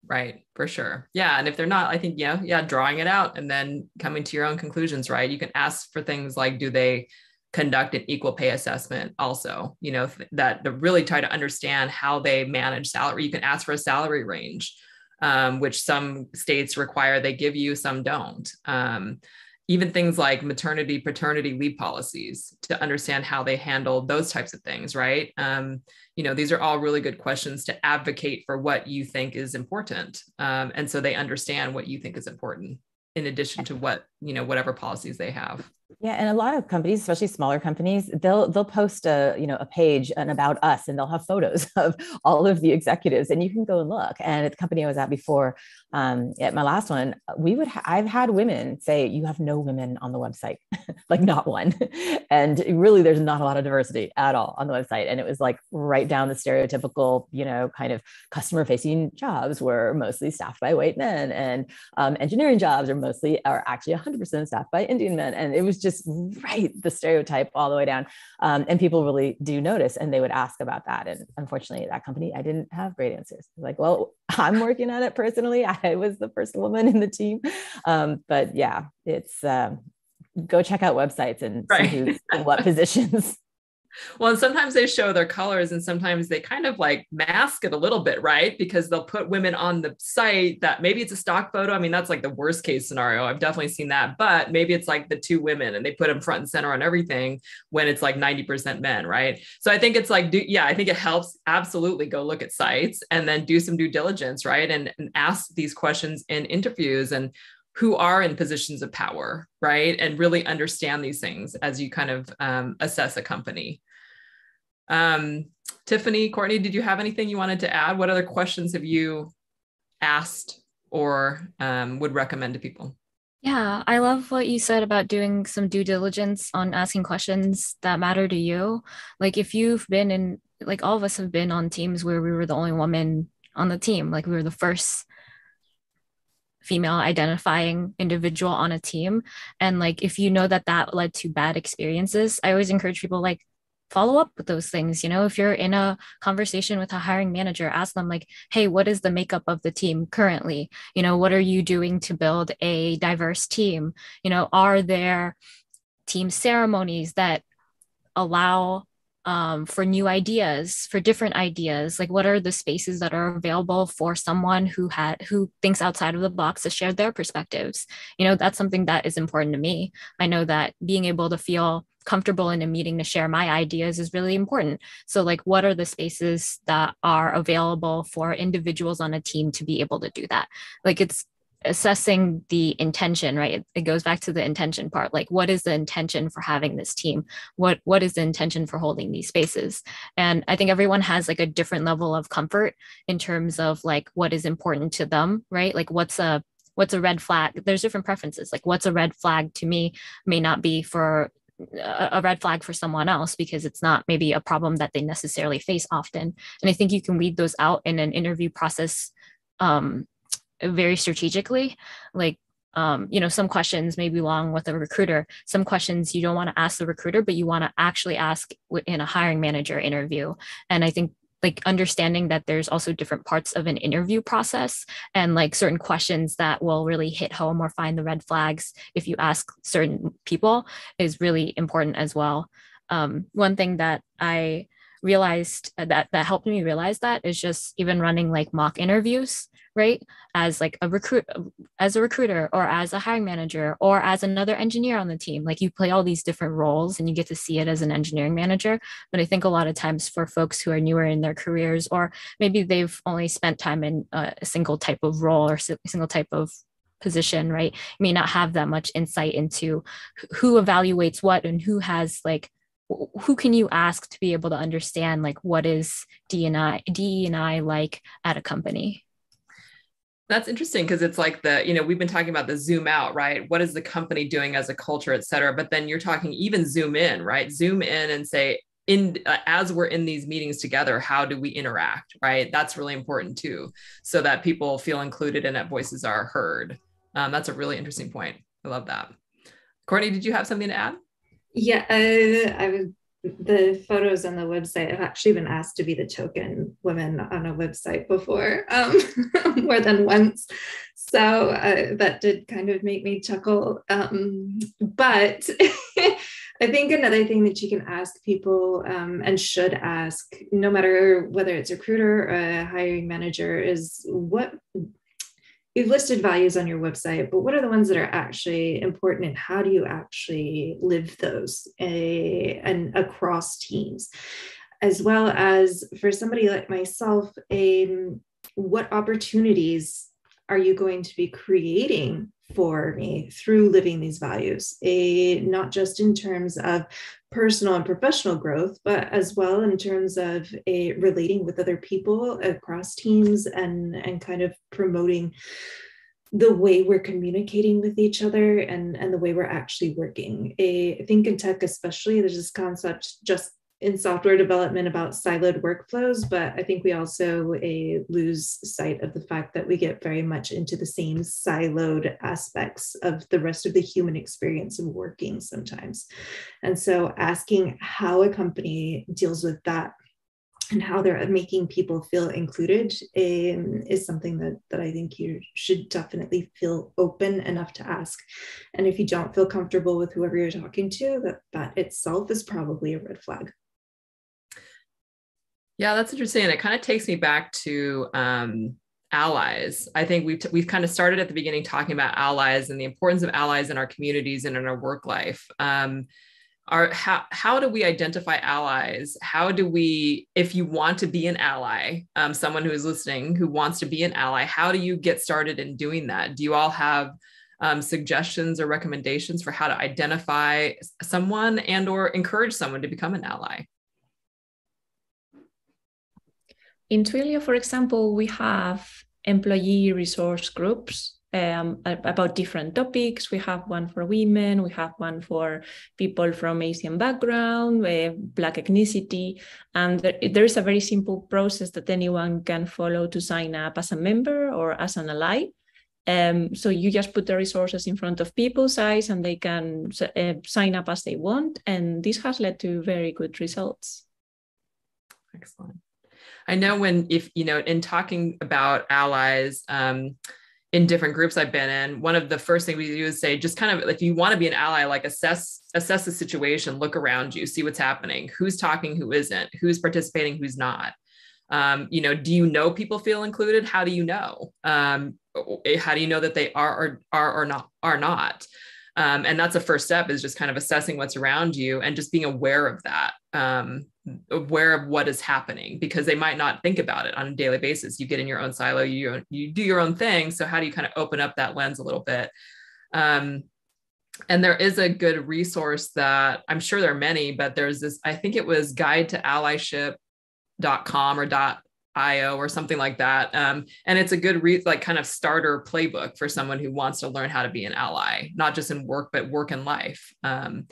Right for sure. Yeah and if they're not i think yeah yeah drawing it out and then coming to your own conclusions right? You can ask for things like do they conduct an equal pay assessment also? You know that to really try to understand how they manage salary you can ask for a salary range um, which some states require they give you, some don't. Um, even things like maternity, paternity leave policies to understand how they handle those types of things, right? Um, you know, these are all really good questions to advocate for what you think is important. Um, and so they understand what you think is important in addition to what, you know, whatever policies they have. Yeah, and a lot of companies, especially smaller companies, they'll they'll post a you know a page and about us, and they'll have photos of all of the executives, and you can go and look. And at the company I was at before, um, at my last one, we would ha- I've had women say you have no women on the website, like not one, and really there's not a lot of diversity at all on the website, and it was like right down the stereotypical you know kind of customer facing jobs were mostly staffed by white men, and um, engineering jobs are mostly are actually 100% staffed by Indian men, and it was just just right the stereotype all the way down. Um, and people really do notice and they would ask about that. And unfortunately, that company, I didn't have great answers. Like, well, I'm working on it personally. I was the first woman in the team. Um, but yeah, it's um, go check out websites and right. see who's in what positions. Well, and sometimes they show their colors and sometimes they kind of like mask it a little bit, right? Because they'll put women on the site that maybe it's a stock photo. I mean, that's like the worst case scenario. I've definitely seen that, but maybe it's like the two women and they put them front and center on everything when it's like 90% men, right? So I think it's like, do, yeah, I think it helps absolutely go look at sites and then do some due diligence, right? And, and ask these questions in interviews and who are in positions of power, right? And really understand these things as you kind of um, assess a company. Um, Tiffany, Courtney, did you have anything you wanted to add? What other questions have you asked or um, would recommend to people? Yeah, I love what you said about doing some due diligence on asking questions that matter to you. Like if you've been in, like all of us have been on teams where we were the only woman on the team, like we were the first female identifying individual on a team. And like if you know that that led to bad experiences i always encourage people like follow up with those things you know? If you're in a conversation with a hiring manager ask them like hey what is the makeup of the team currently? You know what are you doing to build a diverse team? You know are there team ceremonies that allow um, for new ideas for different ideas like what are the spaces that are available for someone who had who thinks outside of the box to share their perspectives? You know that's something that is important to me. I know that being able to feel comfortable in a meeting to share my ideas is really important. So like what are the spaces that are available for individuals on a team to be able to do that? Like it's assessing the intention right? It, goes back to the intention part like what is the intention for having this team? What what is the intention for holding these spaces? And i think everyone has like a different level of comfort in terms of like what is important to them right? Like what's a what's a red flag? There's different preferences. Like what's a red flag to me may not be for a red flag for someone else because it's not maybe a problem that they necessarily face often. And i think you can weed those out in an interview process um, very strategically like um, you know some questions may be belong with a recruiter. Some questions you don't want to ask the recruiter but you want to actually ask in a hiring manager interview. And i think like understanding that there's also different parts of an interview process and like certain questions that will really hit home or find the red flags if you ask certain people is really important as well. Um, one thing that i realized uh, that that helped me realize that is just even running like mock interviews right? As like a recruit as a recruiter or as a hiring manager or as another engineer on the team. Like you play all these different roles and you get to see it as an engineering manager. But i think a lot of times for folks who are newer in their careers or maybe they've only spent time in uh, a single type of role or single type of position right? You may not have that much insight into who evaluates what and who has like who can you ask to be able to understand like what is D&I, DE&I like at a company? That's interesting because it's like the, you know, we've been talking about the zoom out, right? What is the company doing as a culture, et cetera? But then you're talking even zoom in, right? Zoom in and say, in uh, as we're in these meetings together, how do we interact, right? That's really important too, so that people feel included and that voices are heard. Um, that's a really interesting point. I love that. Courtney, did you have something to add? Yeah, uh, I was the photos on the website have actually been asked to be the token women on a website before um, more than once. So uh, that did kind of make me chuckle um, but i think another thing that you can ask people um, and should ask no matter whether it's a recruiter or a hiring manager is what you've listed values on your website, but what are the ones that are actually important and how do you actually live those a, and across teams? As well as for somebody like myself, a, what opportunities are you going to be creating for me through living these values? A not just in terms of personal and professional growth but as well in terms of a relating with other people across teams and and kind of promoting the way we're communicating with each other and and the way we're actually working. I think in tech especially there's this concept just in software development about siloed workflows, but I think we also a, lose sight of the fact that we get very much into the same siloed aspects of the rest of the human experience of working sometimes. And so asking how a company deals with that and how they're making people feel included um, is something that, that I think you should definitely feel open enough to ask. And if you don't feel comfortable with whoever you're talking to, that that itself is probably a red flag. Yeah, that's interesting. And it kind of takes me back to um, allies. I think we've, t- we've kind of started at the beginning talking about allies and the importance of allies in our communities and in our work life. Um, how, how do we identify allies how do we if you want to be an ally um, someone who is listening who wants to be an ally how do you get started in doing that do you all have um, suggestions or recommendations for how to identify someone and or encourage someone to become an ally In Twilio, for example, we have employee resource groups um, about different topics. We have one for women, we have one for people from Asian background, uh, Black ethnicity. And there, there is a very simple process that anyone can follow to sign up as a member or as an ally. Um, so you just put the resources in front of people's eyes and they can uh, sign up as they want. And this has led to very good results. Excellent. I know when, if, you know, in talking about allies, um, in different groups I've been in, one of the first things we do is say, just kind of if you want to be an ally, like assess assess the situation, look around you, see what's happening, who's talking, who isn't, who's participating, who's not. Um, you know, do you know people feel included? How do you know? Um, how do you know that they are or are or not are not? Um, and that's a first step is just kind of assessing what's around you and just being aware of that um, aware of what is happening because they might not think about it on a daily basis. You get in your own silo you you do your own thing. So how do you kind of open up that lens a little bit? Um, and there is a good resource that i'm sure there are many but there's this i think it was guide to allyship.com or dot io or something like that. Um, and it's a good re- like kind of starter playbook for someone who wants to learn how to be an ally not just in work but work and life. Um,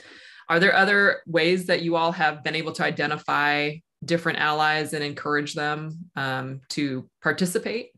are there other ways that you all have been able to identify different allies and encourage them um, to participate?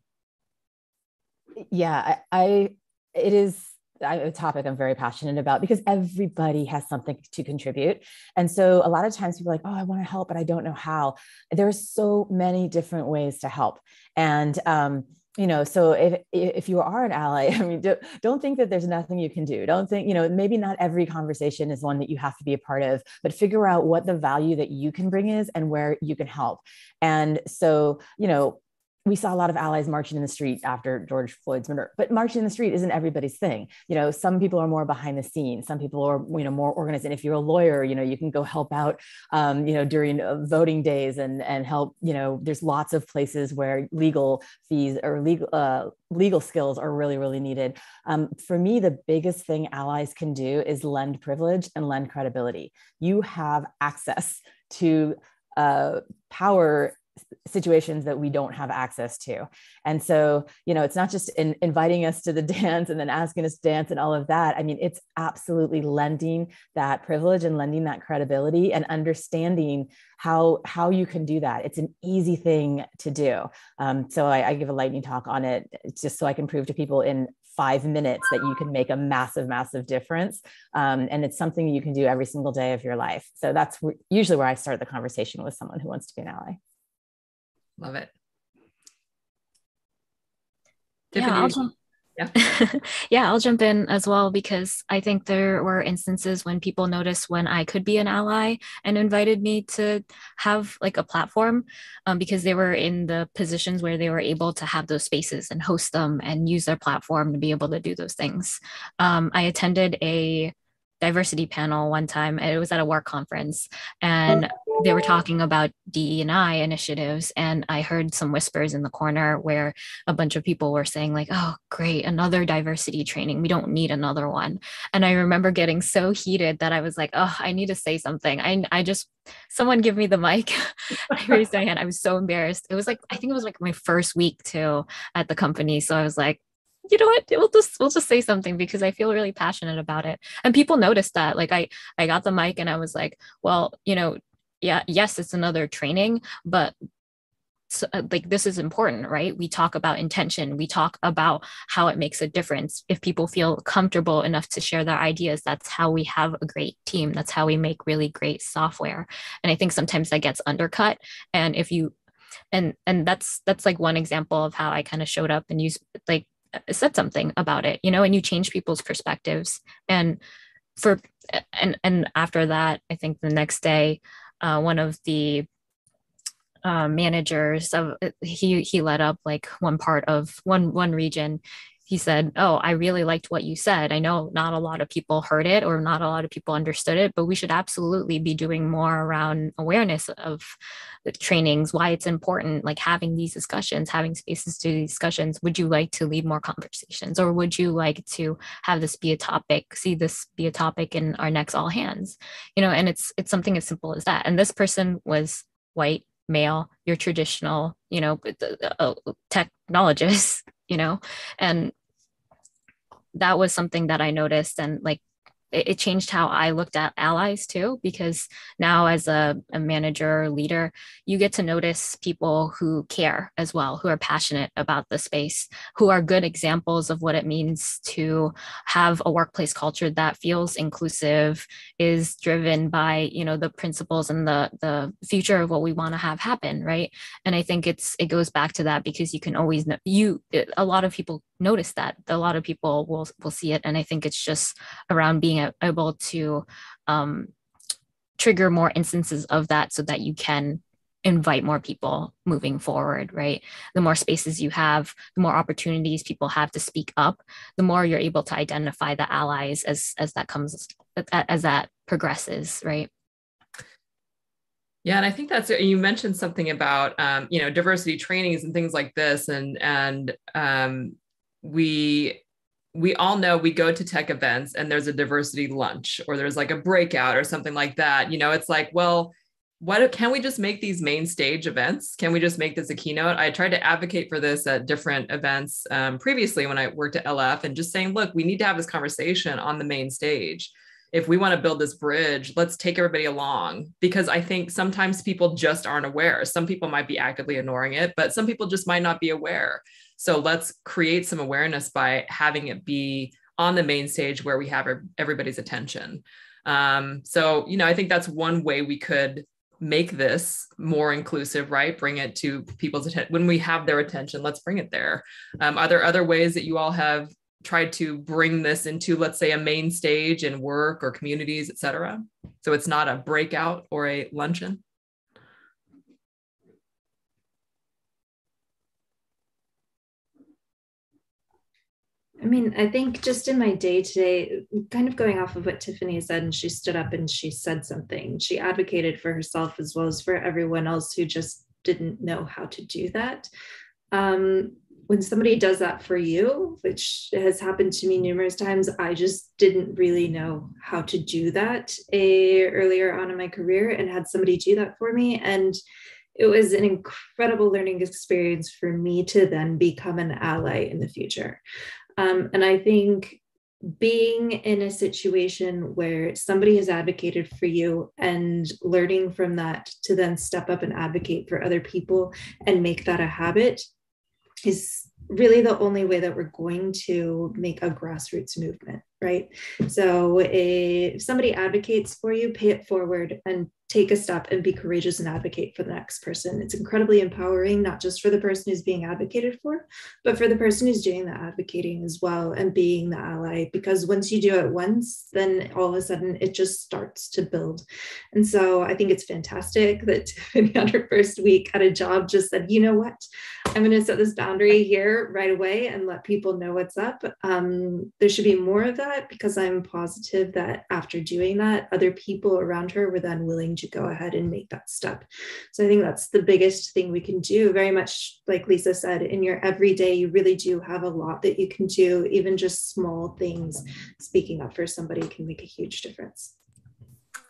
Yeah I, I it is a topic I'm very passionate about because everybody has something to contribute. And so a lot of times people are like, oh, I want to help, but I don't know how. There are so many different ways to help. And um, you know so if if you are an ally i mean don't, don't think that there's nothing you can do don't think you know maybe not every conversation is one that you have to be a part of but figure out what the value that you can bring is and where you can help and so you know we saw a lot of allies marching in the street after George Floyd's murder, but marching in the street isn't everybody's thing. You know, some people are more behind the scenes. Some people are, you know, more organized. And if you're a lawyer, you know, you can go help out, um, you know, during uh, voting days and and help. You know, there's lots of places where legal fees or legal uh, legal skills are really really needed. Um, for me, the biggest thing allies can do is lend privilege and lend credibility. You have access to uh, power situations that we don't have access to and so you know it's not just in inviting us to the dance and then asking us to dance and all of that i mean it's absolutely lending that privilege and lending that credibility and understanding how how you can do that it's an easy thing to do um, so I, I give a lightning talk on it just so i can prove to people in five minutes that you can make a massive, massive difference. Um, and it's something you can do every single day of your life. So that's usually where I start the conversation with someone who wants to be an ally. Love it. Yeah, I'll jump, yeah. yeah, I'll jump in as well because I think there were instances when people noticed when I could be an ally and invited me to have like a platform um, because they were in the positions where they were able to have those spaces and host them and use their platform to be able to do those things. Um, I attended a diversity panel one time. It was at a work conference, and they were talking about DE and I initiatives, and I heard some whispers in the corner where a bunch of people were saying like, "Oh, great, another diversity training. We don't need another one." And I remember getting so heated that I was like, "Oh, I need to say something. I I just someone give me the mic." I raised my hand. I was so embarrassed. It was like I think it was like my first week too at the company, so I was like, you know what? We'll just we'll just say something because i feel really passionate about it. And people noticed that like i i got the mic and i was like well you know yeah yes it's another training but so, uh, like this is important right? We talk about intention. We talk about how it makes a difference. If people feel comfortable enough to share their ideas that's how we have a great team. That's how we make really great software. And i think sometimes that gets undercut. And if you and and that's that's like one example of how i kind of showed up and used like said something about it you know and you change people's perspectives. And for and and after that i think the next day uh, one of the uh, managers of he he led up like one part of one one region he said, Oh, I really liked what you said. I know not a lot of people heard it or not a lot of people understood it, but we should absolutely be doing more around awareness of the trainings, why it's important, like having these discussions, having spaces to discussions. Would you like to lead more conversations or would you like to have this be a topic, see this be a topic in our next all hands? You know, and it's it's something as simple as that. And this person was white, male, your traditional, you know, uh, technologist you know? And that was something that i noticed and like it, it changed how I looked at allies too, because now as a, a manager leader, you get to notice people who care as well, who are passionate about the space, who are good examples of what it means to have a workplace culture that feels inclusive, is driven by, you know, the principles and the the future of what we want to have happen, right? And I think it's it goes back to that because you can always know you a lot of people notice that. A lot of people will will see it. And I think it's just around being able to um, trigger more instances of that so that you can invite more people moving forward right? The more spaces you have the more opportunities people have to speak up the more you're able to identify the allies as as that comes as that progresses right? Yeah, and I think that's you mentioned something about um, you know diversity trainings and things like this, and and um, we we all know we go to tech events and there's a diversity lunch or there's like a breakout or something like that. You know, it's like, well, what can we just make these main stage events? Can we just make this a keynote? I tried to advocate for this at different events um, previously when I worked at LF and just saying, look, we need to have this conversation on the main stage. If we want to build this bridge, let's take everybody along because I think sometimes people just aren't aware. Some people might be actively ignoring it, but some people just might not be aware. So let's create some awareness by having it be on the main stage where we have everybody's attention. Um, so, you know, I think that's one way we could make this more inclusive, right? Bring it to people's attention. When we have their attention, let's bring it there. Um, are there other ways that you all have tried to bring this into, let's say, a main stage in work or communities, et cetera? So it's not a breakout or a luncheon? I mean, I think just in my day to day, kind of going off of what Tiffany said, and she stood up and she said something. She advocated for herself as well as for everyone else who just didn't know how to do that. Um, when somebody does that for you, which has happened to me numerous times, I just didn't really know how to do that a, earlier on in my career and had somebody do that for me. And it was an incredible learning experience for me to then become an ally in the future. Um, and I think being in a situation where somebody has advocated for you and learning from that to then step up and advocate for other people and make that a habit is really the only way that we're going to make a grassroots movement right? So if somebody advocates for you pay it forward and take a step and be courageous and advocate for the next person. It's incredibly empowering, not just for the person who's being advocated for, but for the person who's doing the advocating as well and being the ally. Because once you do it once, then all of a sudden it just starts to build. And so I think it's fantastic that Tiffany on her first week at a job just said, you know what, I'm going to set this boundary here right away and let people know what's up. Um, there should be more of that because I'm positive that after doing that, other people around her were then willing to go ahead and make that step. So I think that's the biggest thing we can do. Very much like Lisa said, in your everyday, you really do have a lot that you can do. Even just small things, speaking up for somebody can make a huge difference.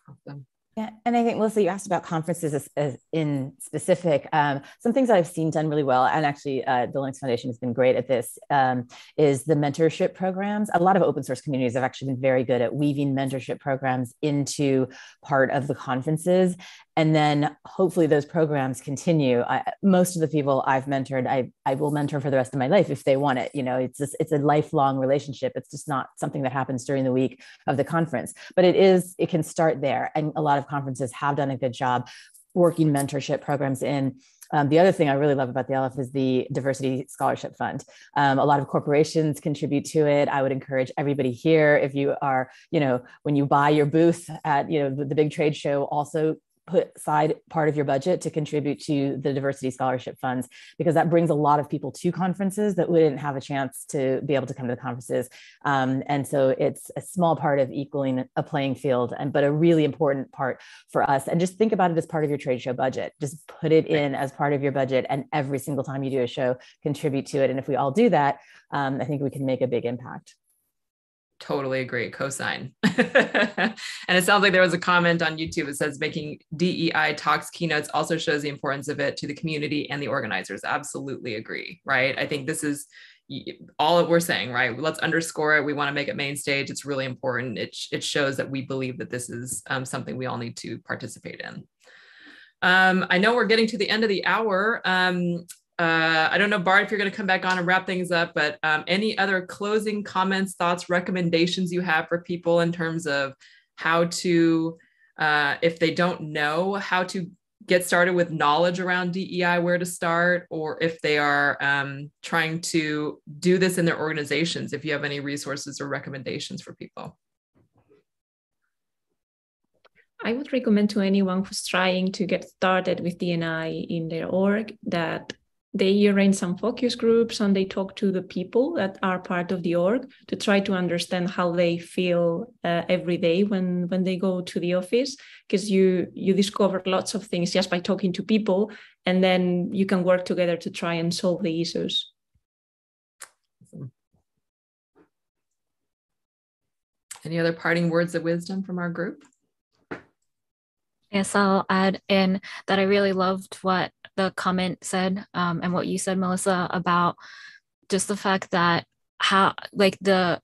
Awesome. Yeah, and I think Melissa, you asked about conferences as, as in specific. Um, some things that I've seen done really well, and actually, uh, the Linux Foundation has been great at this. Um, is the mentorship programs? A lot of open source communities have actually been very good at weaving mentorship programs into part of the conferences, and then hopefully those programs continue. I, most of the people i've mentored I, I will mentor for the rest of my life if they want it. You know it's just it's a lifelong relationship. It's just not something that happens during the week of the conference but it is it can start there. And a lot of conferences have done a good job working mentorship programs in. Um, the other thing I really love about the LF is the Diversity Scholarship Fund. Um, a lot of corporations contribute to it. I would encourage everybody here, if you are, you know, when you buy your booth at, you know, the, the big trade show, also put aside part of your budget to contribute to the diversity scholarship funds because that brings a lot of people to conferences that wouldn't have a chance to be able to come to the conferences. Um, and so it's a small part of equaling a playing field and but a really important part for us. And just think about it as part of your trade show budget. Just put it in as part of your budget and every single time you do a show contribute to it. And if we all do that um, i think we can make a big impact totally agree cosign. And it sounds like there was a comment on youtube that says making dei talks keynotes also shows the importance of it to the community and the organizers. Absolutely agree right? I think this is all that we're saying right? Let's underscore it. We want to make it main stage. It's really important. It, it shows that we believe that this is um, something we all need to participate in. Um, I know we're getting to the end of the hour. Um, uh, I don't know, Bart, if you're going to come back on and wrap things up, but um, any other closing comments, thoughts, recommendations you have for people in terms of how to, uh, if they don't know how to get started with knowledge around DEI, where to start, or if they are um, trying to do this in their organizations, if you have any resources or recommendations for people. I would recommend to anyone who's trying to get started with DNI in their org that they arrange some focus groups and they talk to the people that are part of the org to try to understand how they feel uh, every day when when they go to the office. Because you you discover lots of things just by talking to people and then you can work together to try and solve the issues. Any other parting words of wisdom from our group? Yes, I'll add in that I really loved what the comment said um, and what you said, Melissa, about just the fact that how like the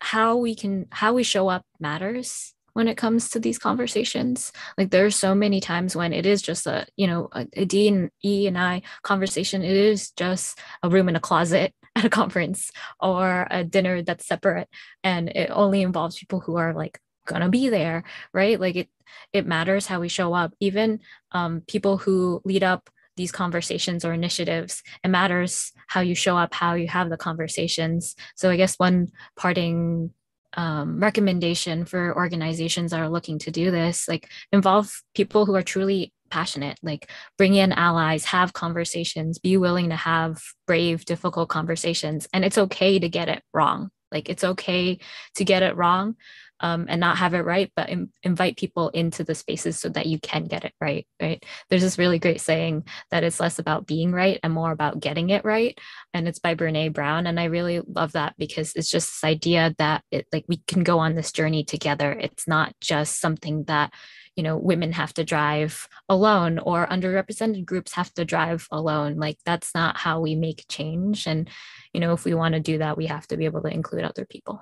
how we can how we show up matters when it comes to these conversations. Like there's so many times when it is just a you know a, a d and e and i conversation. It is just a room in a closet at a conference or a dinner that's separate and it only involves people who are like gonna be there right? Like it it matters how we show up. Even um, people who lead up these conversations or initiatives. It matters how you show up how you have the conversations. So i guess one parting um, recommendation for organizations that are looking to do this like involve people who are truly passionate like bring in allies have conversations be willing to have brave difficult conversations. And it's okay to get it wrong. Like it's okay to get it wrong um, and not have it right, but Im- invite people into the spaces so that you can get it right. Right. There's this really great saying that it's less about being right and more about getting it right. And it's by Brene Brown. And I really love that because it's just this idea that it like we can go on this journey together. It's not just something that you know women have to drive alone or underrepresented groups have to drive alone like that's not how we make change and you know if we want to do that we have to be able to include other people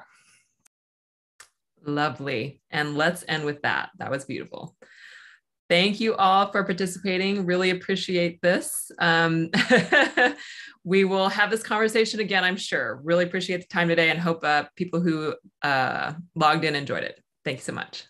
Lovely. And let's end with that. That was beautiful. Thank you all for participating. Really appreciate this. Um, we will have this conversation again, I'm sure. Really appreciate the time today and hope uh, people who uh, logged in enjoyed it. Thank you so much.